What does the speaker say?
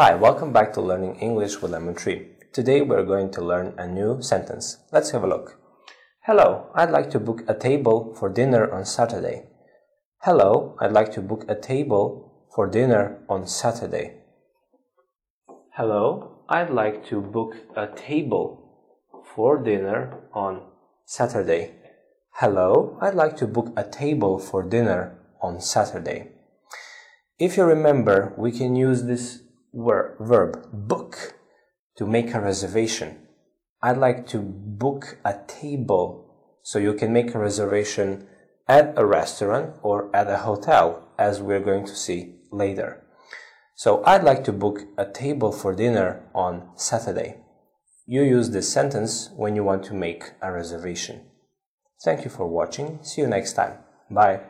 Hi, welcome back to Learning English with Lemon Tree. Today we're going to learn a new sentence. Let's have a look. Hello, I'd like to book a table for dinner on Saturday. Hello, I'd like to book a table for dinner on Saturday. Hello, I'd like to book a table for dinner on Saturday. Hello, I'd like to book a table for dinner on Saturday. If you remember, we can use this ver- verb book to make a reservation. I'd like to book a table so you can make a reservation at a restaurant or at a hotel as we're going to see later. So I'd like to book a table for dinner on Saturday. You use this sentence when you want to make a reservation. Thank you for watching. See you next time. Bye.